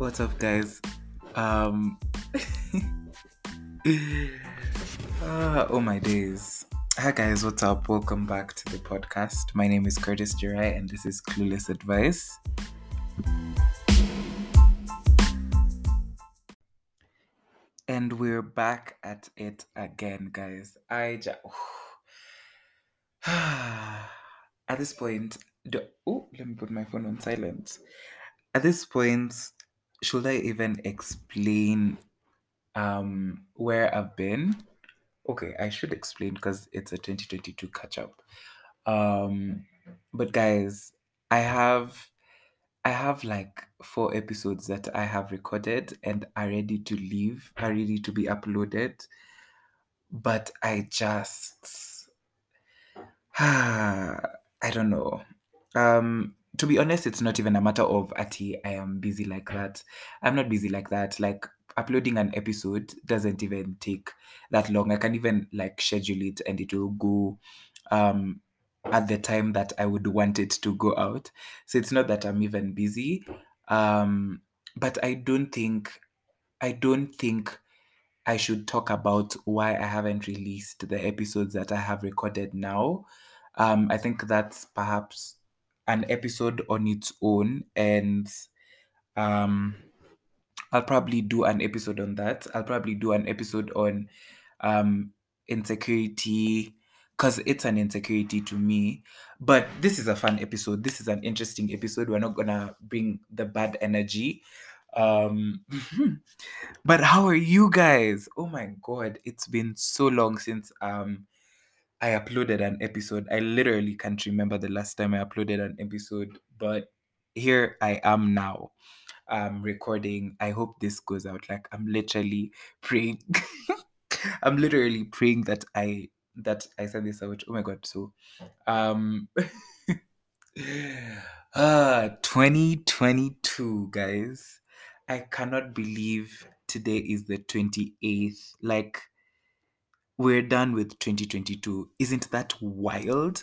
What's up, guys? Um, ah, oh my days. Hi, guys. What's up? Welcome back to the podcast. My name is Curtis Jirai, and this is Clueless Advice. And we're back at it again, guys. I just. at this point, the, oh, let me put my phone on silent. At this point, should I even explain um where I've been? Okay, I should explain because it's a 2022 catch up. Um but guys, I have I have like four episodes that I have recorded and are ready to leave, are ready to be uploaded. But I just I don't know. Um to be honest, it's not even a matter of Ati, I am busy like that. I'm not busy like that. Like uploading an episode doesn't even take that long. I can even like schedule it and it will go um at the time that I would want it to go out. So it's not that I'm even busy. Um but I don't think I don't think I should talk about why I haven't released the episodes that I have recorded now. Um I think that's perhaps an episode on its own and um I'll probably do an episode on that. I'll probably do an episode on um insecurity because it's an insecurity to me. But this is a fun episode. This is an interesting episode. We're not gonna bring the bad energy. Um but how are you guys? Oh my god, it's been so long since um I uploaded an episode. I literally can't remember the last time I uploaded an episode, but here I am now. Um recording. I hope this goes out. Like I'm literally praying. I'm literally praying that I that I send this out. Oh my god. So um uh 2022 guys. I cannot believe today is the 28th. Like we're done with 2022. Isn't that wild?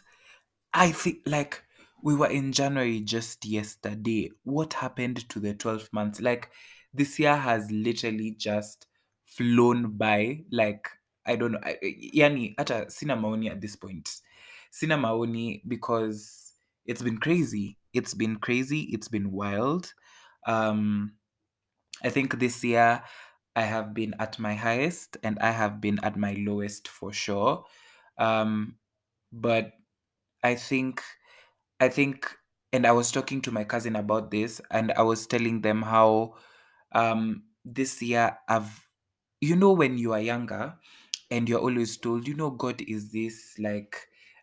I think like we were in January just yesterday. What happened to the 12 months? Like this year has literally just flown by. Like I don't know. I, yani hata sina maoni at this point. Sina maoni because it's been crazy. It's been crazy. It's been wild. Um I think this year I have been at my highest and I have been at my lowest for sure. Um, but I think, I think, and I was talking to my cousin about this, and I was telling them how um, this year I've, you know, when you are younger and you're always told, you know, God is this like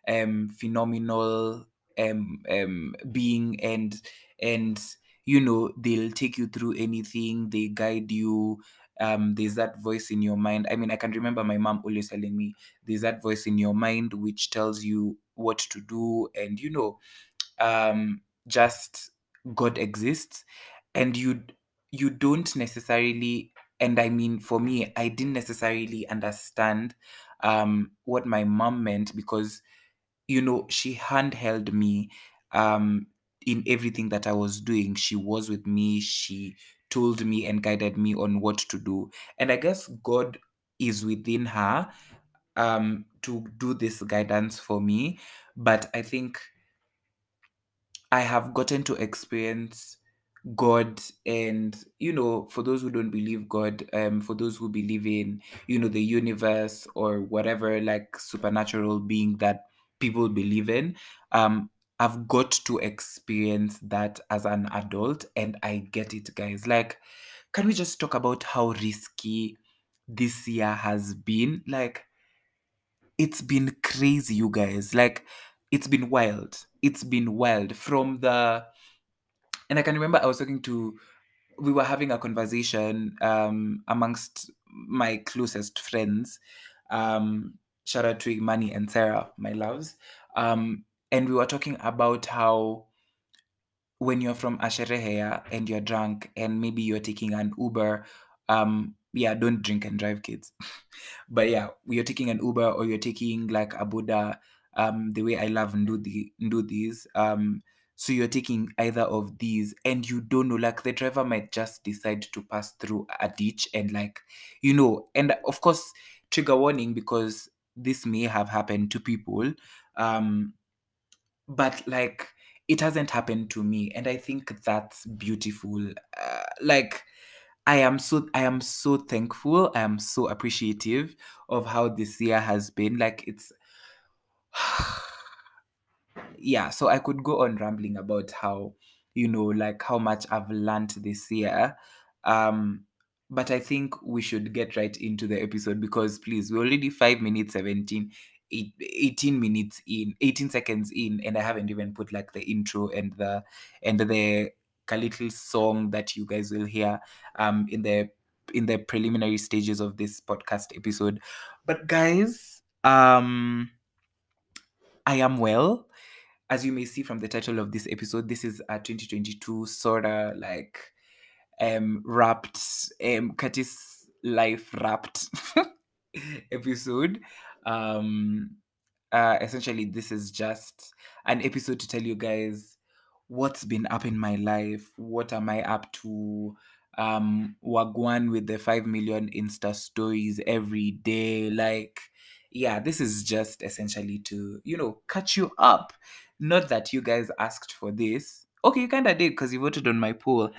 um phenomenal um um being and and you know they'll take you through anything they guide you um there's that voice in your mind. I mean i can remember my mom always telling me there's that voice in your mind which tells you what to do and you know um just god exists. And you you don't necessarily and i mean for me i didn't necessarily understand um what my mom meant because you know she handheld me um in everything that i was doing. She was with me. She told me and guided me on what to do. And i guess god is within her um to do this guidance for me. But i think i have gotten to experience god and you know for those who don't believe god um for those who believe in you know the universe or whatever like supernatural being that people believe in um i've got to experience that as an adult and i get it guys. Like can we just talk about how risky this year has been? Like it's been crazy you guys. Like it's been wild. It's been wild. From the and i can remember i was talking to we were having a conversation um amongst my closest friends. Um shout out to imani and sarah my loves. Um and we were talking about how when you're from Asherehea and you're drunk and maybe you're taking an Uber, um, yeah, don't drink and drive, kids. but yeah, you're taking an Uber or you're taking like a boda, um, the way I love Nduthi, Nduthis, um, so you're taking either of these and you don't know like the driver might just decide to pass through a ditch and like you know and of course trigger warning because this may have happened to people um but like it hasn't happened to me and i think that's beautiful. Uh, like i am so i am so thankful i am so appreciative of how this year has been. Like it's yeah so i could go on rambling about how you know like how much i've learned this year. Um but i think we should get right into the episode because please we're already 5 minutes 17 eight, 18 minutes in 18 seconds in and i haven't even put like the intro and the and the a little song that you guys will hear um in the in the preliminary stages of this podcast episode but guys um i am well as you may see from the title of this episode, this is a 2022 sorta like um wrapped um Curtis life wrapped episode. Um uh essentially this is just an episode to tell you guys what's been up in my life, what am I up to, um wagwan with the 5 million insta stories every day like yeah this is just essentially to you know catch you up. Not that you guys asked for this. Okay you kind of did because you voted on my poll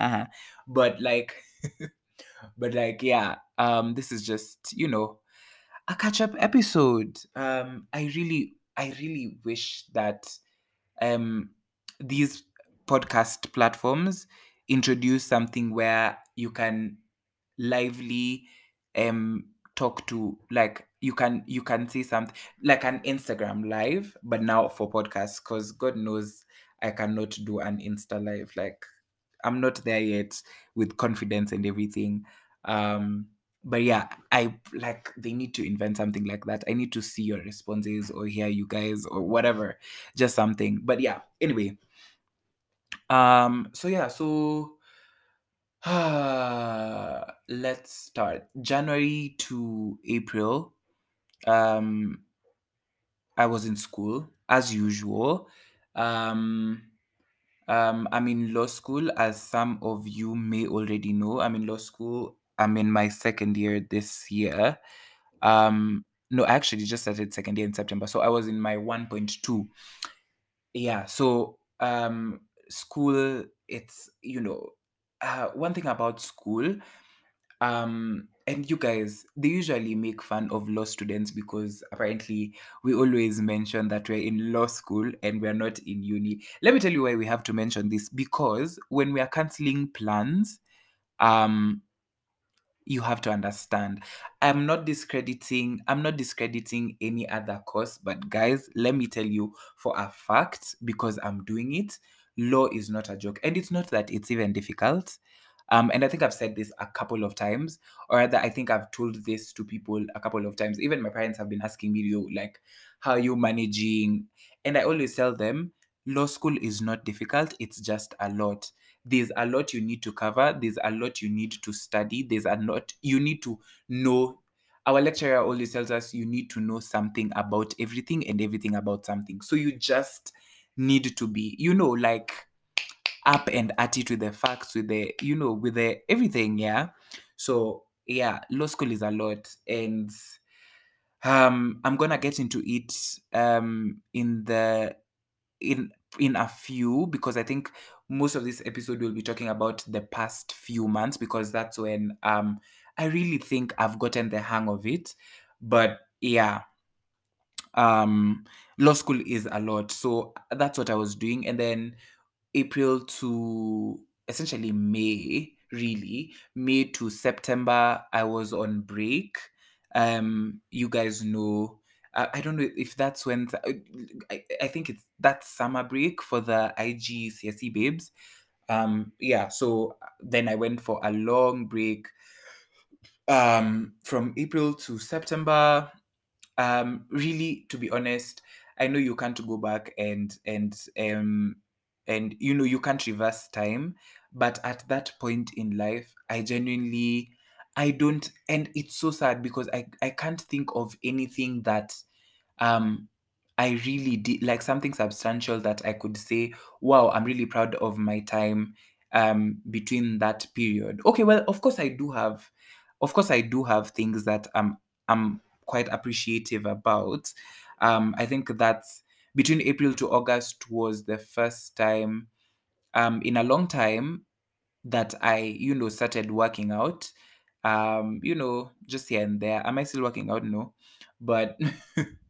but like but like yeah um this is just you know a catch up episode. Um i really i really wish that um these podcast platforms introduce something where you can lively um talk to like you can you can see something like an instagram live but now for podcasts because god knows i cannot do an insta live like i'm not there yet with confidence and everything. Um but yeah i like they need to invent something like that. I need to see your responses or hear you guys or whatever just something. But yeah anyway. Um so yeah so let's start. January to april um i was in school as usual. Um um i'm in law school as some of you may already know. I'm in law school i'm in my second year this year. Um no actually just started second year in september so i was in my 1.2 yeah so um school it's you know uh, one thing about school um and you guys they usually make fun of law students because apparently we always mention that we're in law school and we're not in uni. Let me tell you why we have to mention this because when we are canceling plans um you have to understand. I'm not discrediting i'm not discrediting any other course but guys let me tell you for a fact because i'm doing it law is not a joke. And it's not that it's even difficult. Um and i think i've said this a couple of times or rather i think i've told this to people a couple of times. Even my parents have been asking me you like how are you managing? And i always tell them law school is not difficult it's just a lot there's a lot you need to cover there's a lot you need to study there's a lot you need to know our lecturer always tells us you need to know something about everything and everything about something. So you just need to be you know like up and at it with the facts with the you know with the everything yeah? So yeah law school is a lot and um i'm gonna get into it um in the in in a few because I think most of this episode we'll be talking about the past few months because that's when um I really think I've gotten the hang of it. But yeah, um law school is a lot. So that's what I was doing. And then April to essentially May, really, May to September, I was on break. Um, you guys know I, don't know if that's when I, I think it's that summer break for the IGCSE babes. Um, yeah, so then I went for a long break um, from April to September. Um, really, to be honest, I know you can't go back and and um and you know you can't reverse time, but at that point in life, I genuinely I don't and it's so sad because I I can't think of anything that um I really did like something substantial that I could say, wow, I'm really proud of my time um between that period. Okay, well, of course I do have of course I do have things that I'm I'm quite appreciative about. Um I think that's between April to August was the first time um in a long time that I, you know, started working out. Um, you know, just here and there. Am I still working out? No. But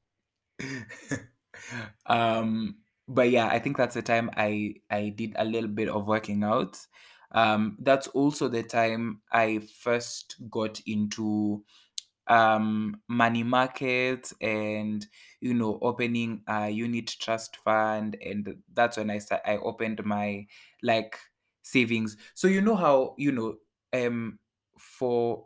um but yeah i think that's the time i i did a little bit of working out um that's also the time i first got into um money markets and you know opening a unit trust fund and that's when i i opened my like savings so you know how you know um for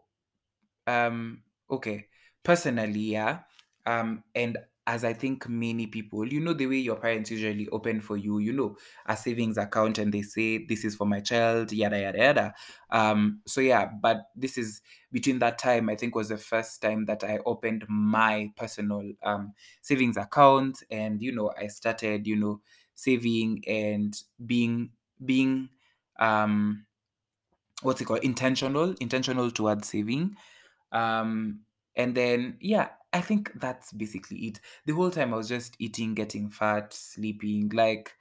um, okay. Personally, yeah. Um, and as I think many people, you know, the way your parents usually open for you, you know, a savings account and they say this is for my child, yada yada yada. Um, so yeah, but this is between that time, I think was the first time that I opened my personal um savings account and you know, I started, you know, saving and being being um what's it called intentional intentional towards saving um and then yeah i think that's basically it the whole time i was just eating getting fat sleeping like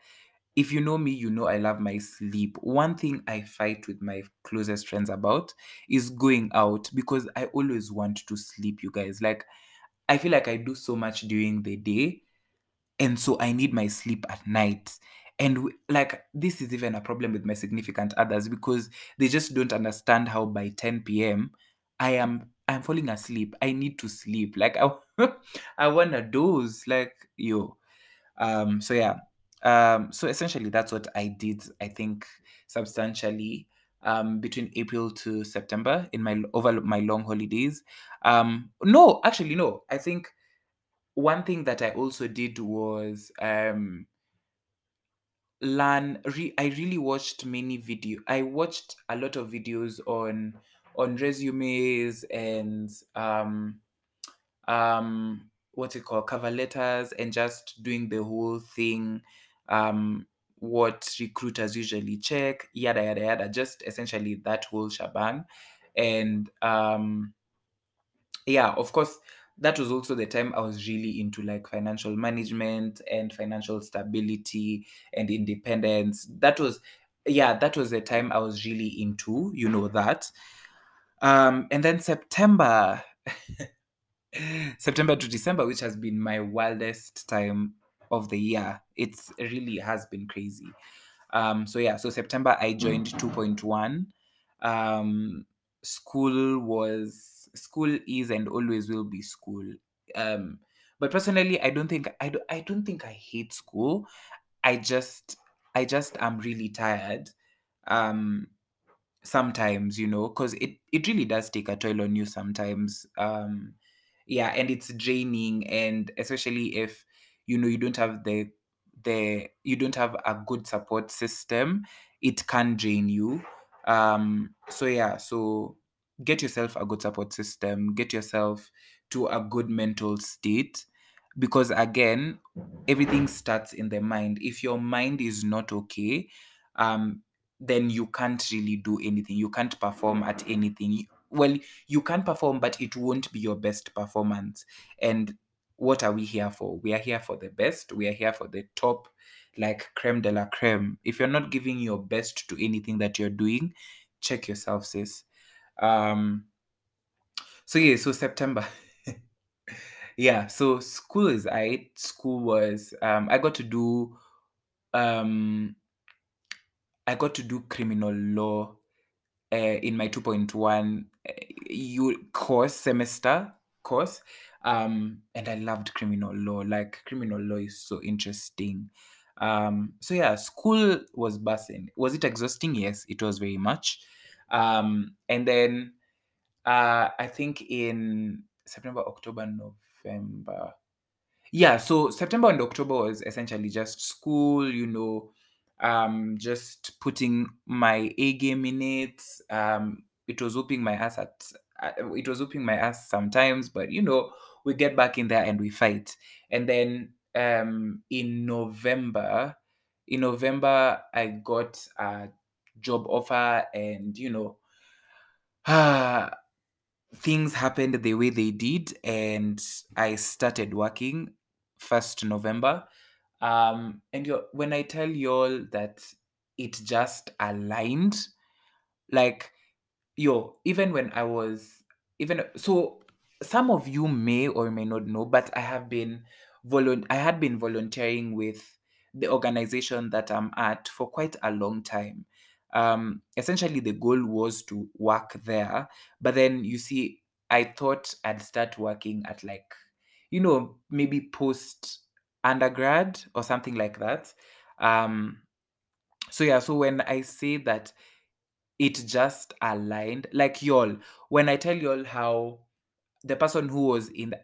if you know me you know i love my sleep one thing i fight with my closest friends about is going out because i always want to sleep you guys like i feel like i do so much during the day and so I need my sleep at night. And like this is even a problem with my significant others because they just don't understand how by 10 p.m. I am I'm falling asleep. I need to sleep. Like I I wanna doze. Like yo. Um so yeah. Um so essentially that's what I did, I think, substantially um between April to September in my over my long holidays. Um no, actually no. I think one thing that I also did was um learn re- I really watched many video I watched a lot of videos on on resumes and um um what's it called cover letters and just doing the whole thing um what recruiters usually check yada yada yada just essentially that whole shebang and um yeah, of course, that was also the time I was really into like financial management and financial stability and independence. That was, yeah, that was the time I was really into, you know, that. Um, and then September, September to December, which has been my wildest time of the year. It's really has been crazy. Um, so yeah, so September I joined 2.1. Um, school was school is and always will be school. Um, but personally, I don't think I don't I don't think I hate school. I just I just am really tired. Um, sometimes you know because it it really does take a toll on you sometimes um yeah and it's draining and especially if you know you don't have the the you don't have a good support system it can drain you. Um so yeah so get yourself a good support system get yourself to a good mental state because again everything starts in the mind. If your mind is not okay um then you can't really do anything. You can't perform at anything. Well, you can perform, but it won't be your best performance. And what are we here for? We are here for the best. We are here for the top, like creme de la creme. If you're not giving your best to anything that you're doing, check yourself, sis. Um, so yeah, so September. yeah, so school is I school was um I got to do um I got to do criminal law uh, in my 2.1 uh, you course semester course. Um and i loved criminal law. Like criminal law is so interesting. Um so yeah school was bussing was it exhausting? Yes it was very much. Um and then uh i think in september october november. Yeah, so September and October was essentially just school, you know, um, just putting my A game in it. Um, it was whooping my ass at, uh, it was whooping my ass sometimes, but you know, we get back in there and we fight. And then um in November, in November I got a job offer and you know ah things happened the way they did and I started working first November. Um and you when I tell y'all that it just aligned, like yo, even when I was even so some of you may or may not know, but I have been volun I had been volunteering with the organization that I'm at for quite a long time. Um, essentially, the goal was to work there, but then you see, I thought I'd start working at like, you know, maybe post undergrad or something like that. Um, so yeah, so when I say that it just aligned, like y'all, when I tell y'all how the person who was in the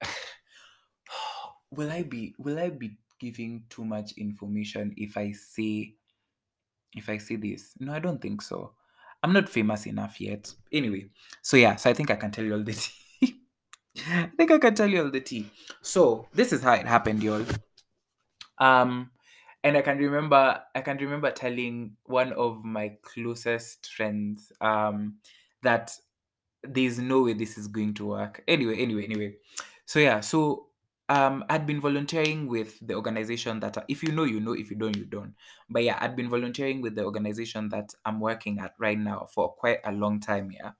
will I be will I be giving too much information if I say if I say this? No, I don't think so. I'm not famous enough yet. Anyway, so yeah, so I think I can tell you all tea. I think I can tell you all the tea. So this is how it happened, y'all. Um, and I can remember I can remember telling one of my closest friends um that there's no way this is going to work. Anyway, anyway, anyway. So yeah, so um I'd been volunteering with the organization that if you know, you know, if you don't, you don't. But yeah, I'd been volunteering with the organization that I'm working at right now for quite a long time, yeah.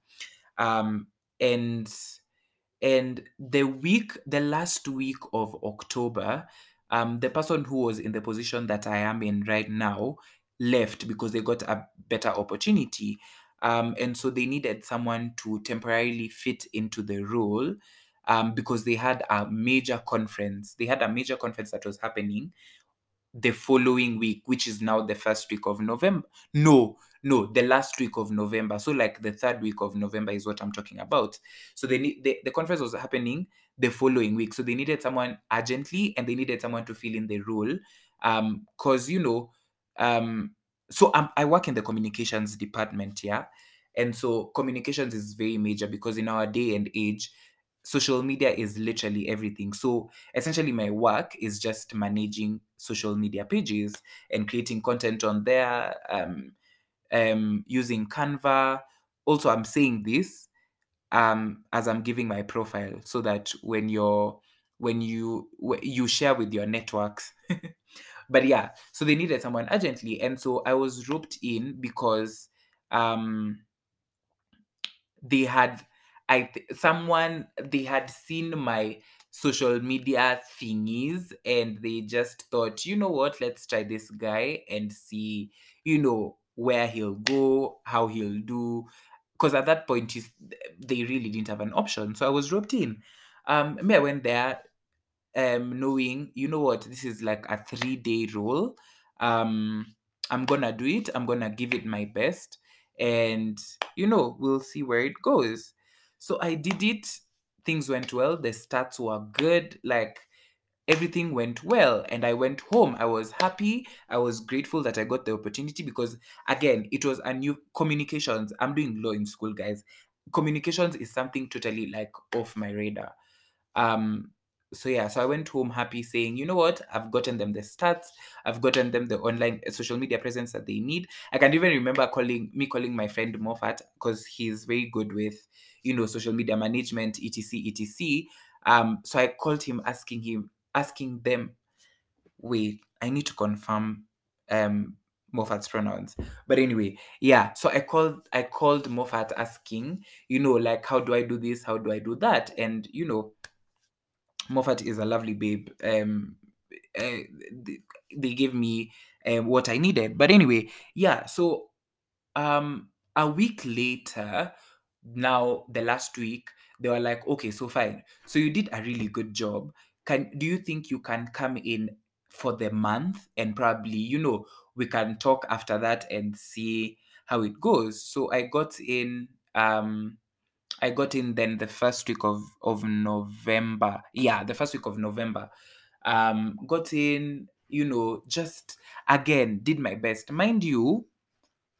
Um and and the week, the last week of October, um, the person who was in the position that I am in right now left because they got a better opportunity. Um, and so they needed someone to temporarily fit into the role um, because they had a major conference. They had a major conference that was happening the following week, which is now the first week of November. No, no, the last week of November. So like the third week of November is what I'm talking about. So they need the, the conference was happening the following week. So they needed someone urgently and they needed someone to fill in the role. Um, cause you know, um, so I'm, I work in the communications department, yeah. And so communications is very major because in our day and age, social media is literally everything. So essentially, my work is just managing social media pages and creating content on there, um, um, using Canva. Also, I'm saying this um, as I'm giving my profile so that when you're when you you share with your networks. but yeah, so they needed someone urgently, and so I was roped in because um, they had I th- someone they had seen my social media thingies and they just thought, you know what, let's try this guy and see, you know, where he'll go, how he'll do. Because at that point, they really didn't have an option. So I was roped in. Um, I went there um knowing you know what this is like a three day role um i'm gonna do it i'm gonna give it my best and you know we'll see where it goes so i did it. Things went well. The stats were good. Like everything went well. And i went home. I was happy. I was grateful that i got the opportunity because again it was a new communications. I'm doing law in school guys. Communications is something totally like off my radar. Um so yeah so i went home happy saying you know what? I've gotten them the stats. I've gotten them the online uh, social media presence that they need. I can even remember calling me calling my friend moffat because he's very good with you know social media management etc etc. Um so i called him asking him asking them wait i need to confirm um moffat's pronouns. But anyway yeah so i called i called moffat asking you know like how do i do this? How do i do that? And you know Moffat is a lovely babe. Um, uh, they, gave me um, what I needed. But anyway, yeah. So um, a week later, now the last week, they were like, okay, so fine. So you did a really good job. Can do you think you can come in for the month and probably you know we can talk after that and see how it goes. So I got in. Um, I got in then the first week of of November. Yeah, the first week of November. Um, got in, you know, just again did my best. Mind you,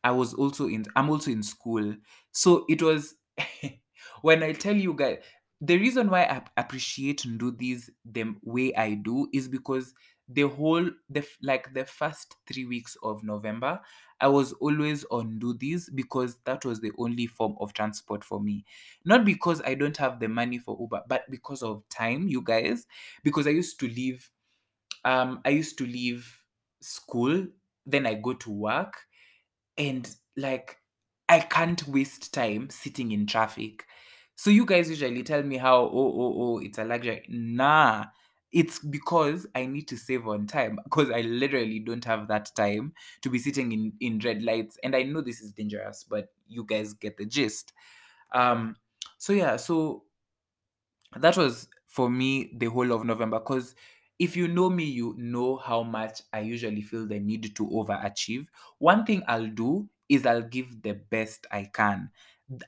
I was also in. I'm also in school, so it was when I tell you guys. the reason why I appreciate and nduthis the way I do is because the whole the like the first three weeks of November, I was always on nduthis because that was the only form of transport for me. Not because I don't have the money for Uber, but because of time, you guys. Because I used to leave, um, I used to leave school, then I go to work, and like I can't waste time sitting in traffic. So you guys usually tell me how oh oh oh it's a luxury. Nah, it's because I need to save on time because I literally don't have that time to be sitting in in red lights. And I know this is dangerous, but you guys get the gist. Um, so yeah, so that was for me the whole of November because if you know me, you know how much I usually feel the need to overachieve. One thing I'll do is I'll give the best I can.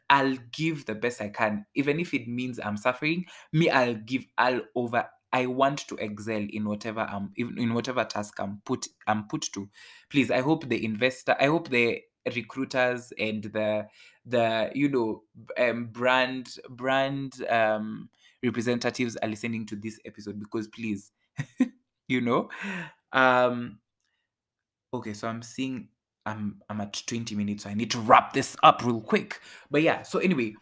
I'll give the best I can, even if it means I'm suffering. Me, I'll give. I'll over. I want to excel in whatever I'm in in whatever task I'm put I'm put to. Please, I hope the investor, I hope the recruiters and the the you know um, brand brand um representatives are listening to this episode because please you know um okay so i'm seeing i'm i'm at 20 minutes so i need to wrap this up real quick but yeah so anyway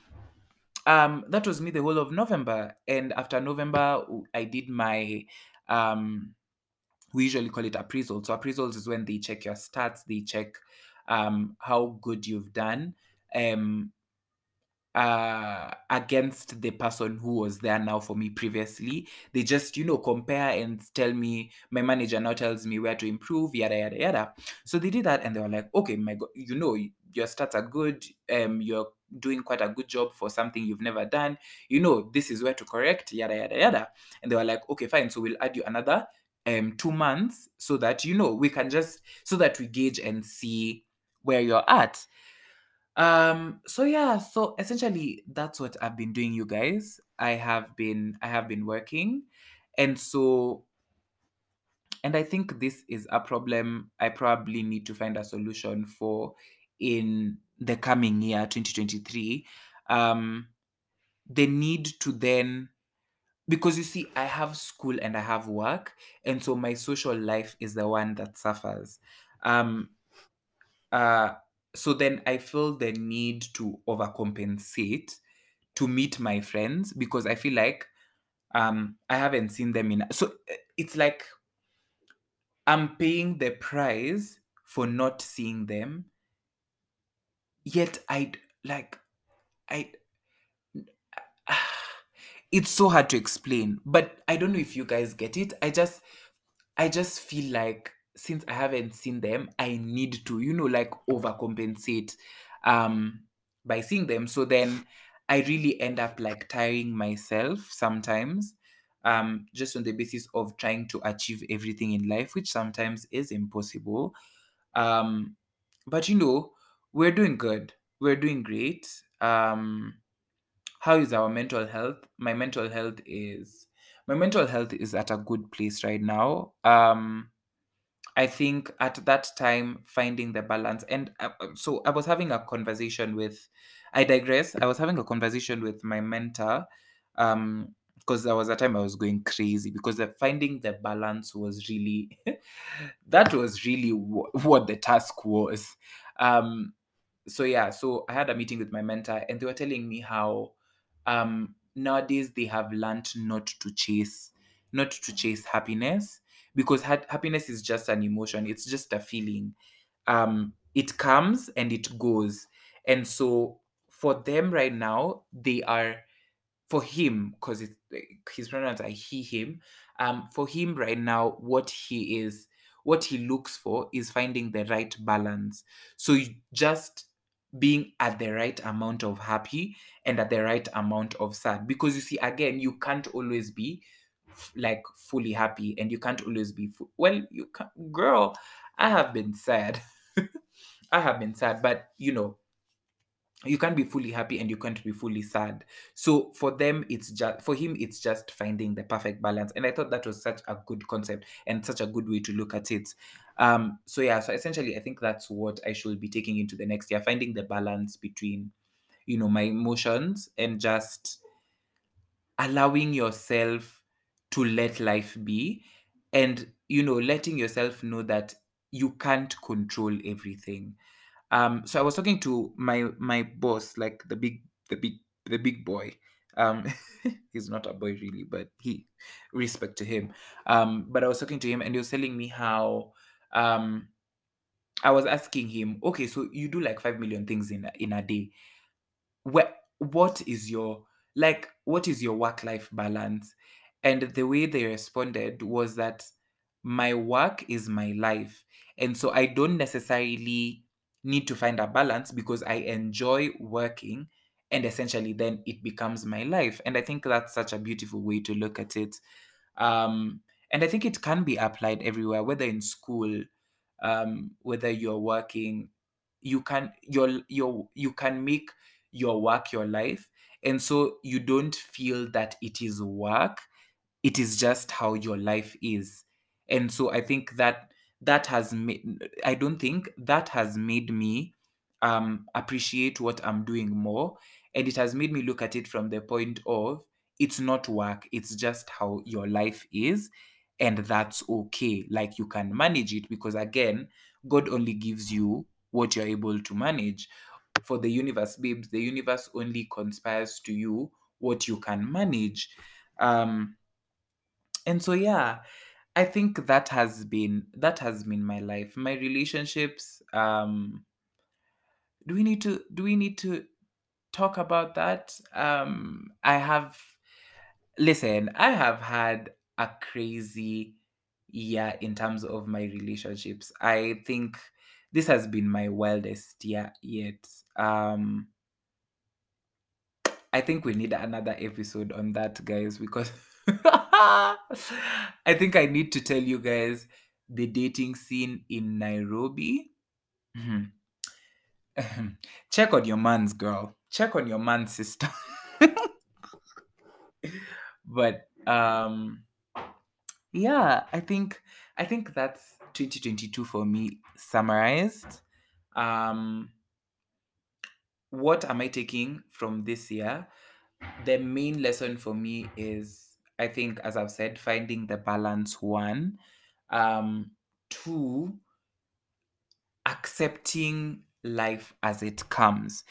um that was me the whole of november and after november I did my um we usually call it appraisal so appraisals is when they check your stats they check um how good you've done. Um uh against the person who was there now for me previously. They just you know compare and tell me my manager now tells me where to improve yada yada yada. So they did that and they were like okay my god you know your stats are good um you're doing quite a good job for something you've never done. You know this is where to correct yada yada yada. And they were like okay fine so we'll add you another um two months so that you know we can just so that we gauge and see where you're at um, so yeah, so essentially that's what I've been doing, you guys. I have been I have been working. And so and I think this is a problem I probably need to find a solution for in the coming year 2023. Um, the need to then because you see, I have school and I have work, and so my social life is the one that suffers. Um, uh, so then I feel the need to overcompensate to meet my friends because I feel like um I haven't seen them in so uh, it's like I'm paying the price for not seeing them. Yet I like I it's so hard to explain but I don't know if you guys get it. I just I just feel like since I haven't seen them, I need to, you know, like overcompensate um by seeing them. So then I really end up like tiring myself sometimes, um, just on the basis of trying to achieve everything in life, which sometimes is impossible. Um, but you know, we're doing good. We're doing great. Um, how is our mental health? My mental health is my mental health is at a good place right now. Um, I think at that time, finding the balance. And uh, uh, so I was having a conversation with, I digress. I was having a conversation with my mentor um, because there was a time I was going crazy because the, finding the balance was really, that was really w- what the task was. Um, so yeah, so I had a meeting with my mentor and they were telling me how um nowadays they have learned not to chase not to chase happiness because ha- happiness is just an emotion it's just a feeling. Um it comes and it goes. And so for them right now they are for him because his pronouns are he him um for him right now what he is what he looks for is finding the right balance. So just being at the right amount of happy and at the right amount of sad. Because you see again you can't always be like fully happy and you can't always be fu- well you can girl i have been sad. I have been sad but you know you can't be fully happy and you can't be fully sad. So for them it's just for him it's just finding the perfect balance and i thought that was such a good concept and such a good way to look at it. Um so yeah so essentially i think that's what i should be taking into the next year finding the balance between you know my emotions and just allowing yourself to let life be and you know letting yourself know that you can't control everything. Um so i was talking to my my boss like the big the big the big boy. Um he's not a boy really but he respect to him. Um but i was talking to him and he was telling me how um i was asking him okay so you do like 5 million things in a, in a day. Where what is your like what is your work life balance and the way they responded was that my work is my life. And so i don't necessarily need to find a balance because i enjoy working and essentially then it becomes my life. And i think that's such a beautiful way to look at it. Um and i think it can be applied everywhere whether in school um whether you're working you can your your you can make your work your life. And so you don't feel that it is work it is just how your life is. And so i think that that has made i don't think that has made me um appreciate what i'm doing more. And it has made me look at it from the point of it's not work it's just how your life is and that's okay. Like you can manage it because again god only gives you what you're able to manage. For the universe babes the universe only conspires to you what you can manage. Um and so yeah i think that has been that has been my life my relationships um do we need to do we need to talk about that? Um i have listen i have had a crazy year in terms of my relationships. I think this has been my wildest year yet. Um I think we need another episode on that, guys, because I think I need to tell you guys the dating scene in Nairobi. Mhm. Check on your man's girl. Check on your man's sister. but um yeah, I think I think that's 2022 for me summarized. Um what am I taking from this year? the main lesson for me is i think as i've said finding the balance one. Um two accepting life as it comes.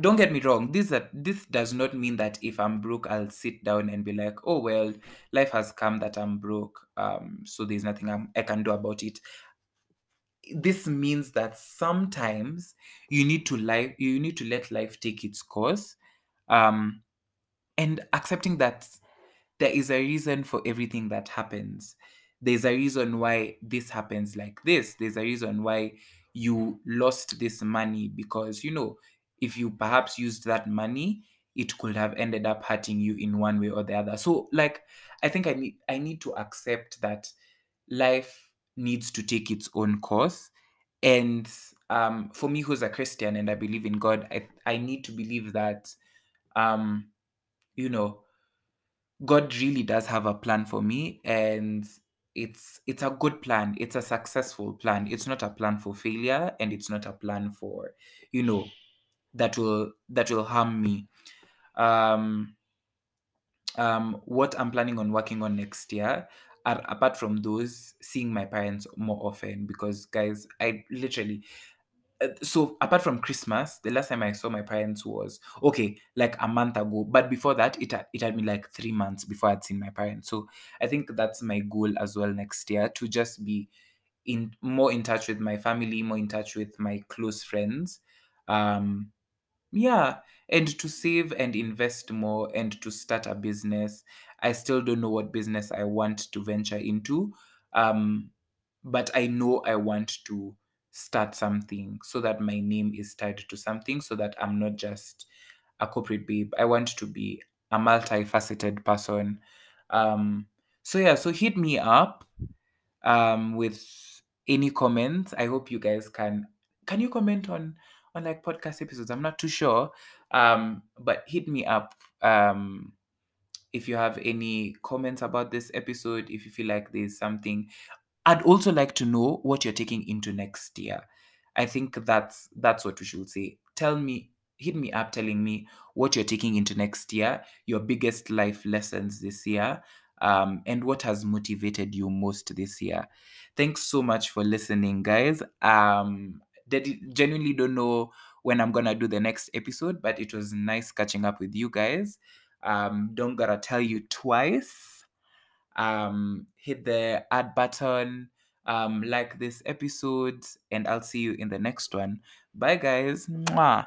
Don't get me wrong this that this does not mean that if i'm broke i'll sit down and be like oh well life has come that i'm broke um so there's nothing I'm, i can do about it. This means that sometimes you need to life you need to let life take its course um and accepting that there is a reason for everything that happens. There's a reason why this happens like this. There's a reason why you lost this money because, you know, if you perhaps used that money, it could have ended up hurting you in one way or the other. So, like, I think I need I need to accept that life needs to take its own course. And um, for me, who's a Christian and I believe in God, I, I need to believe that um, you know, God really does have a plan for me and it's it's a good plan. It's a successful plan. It's not a plan for failure and it's not a plan for, you know, that will that will harm me. Um um what I'm planning on working on next year are apart from those seeing my parents more often because guys I literally so apart from Christmas, the last time I saw my parents was okay, like a month ago. But before that, it had, it had been like three months before I'd seen my parents. So I think that's my goal as well next year to just be in more in touch with my family, more in touch with my close friends. Um, yeah, and to save and invest more and to start a business. I still don't know what business I want to venture into. Um, but I know I want to start something so that my name is tied to something so that I'm not just a corporate babe. I want to be a multifaceted person. Um, so yeah, so hit me up um with any comments. I hope you guys can can you comment on on like podcast episodes? I'm not too sure. Um, but hit me up um if you have any comments about this episode, if you feel like there's something I'd also like to know what you're taking into next year. I think that's that's what we should say. Tell me hit me up telling me what you're taking into next year, your biggest life lessons this year, um, and what has motivated you most this year. Thanks so much for listening, guys. Um, genuinely don't know when I'm gonna do the next episode, but it was nice catching up with you guys. Um, don't gotta tell you twice. Um, hit the add button, um, like this episode, and I'll see you in the next one. Bye, guys. Mwah.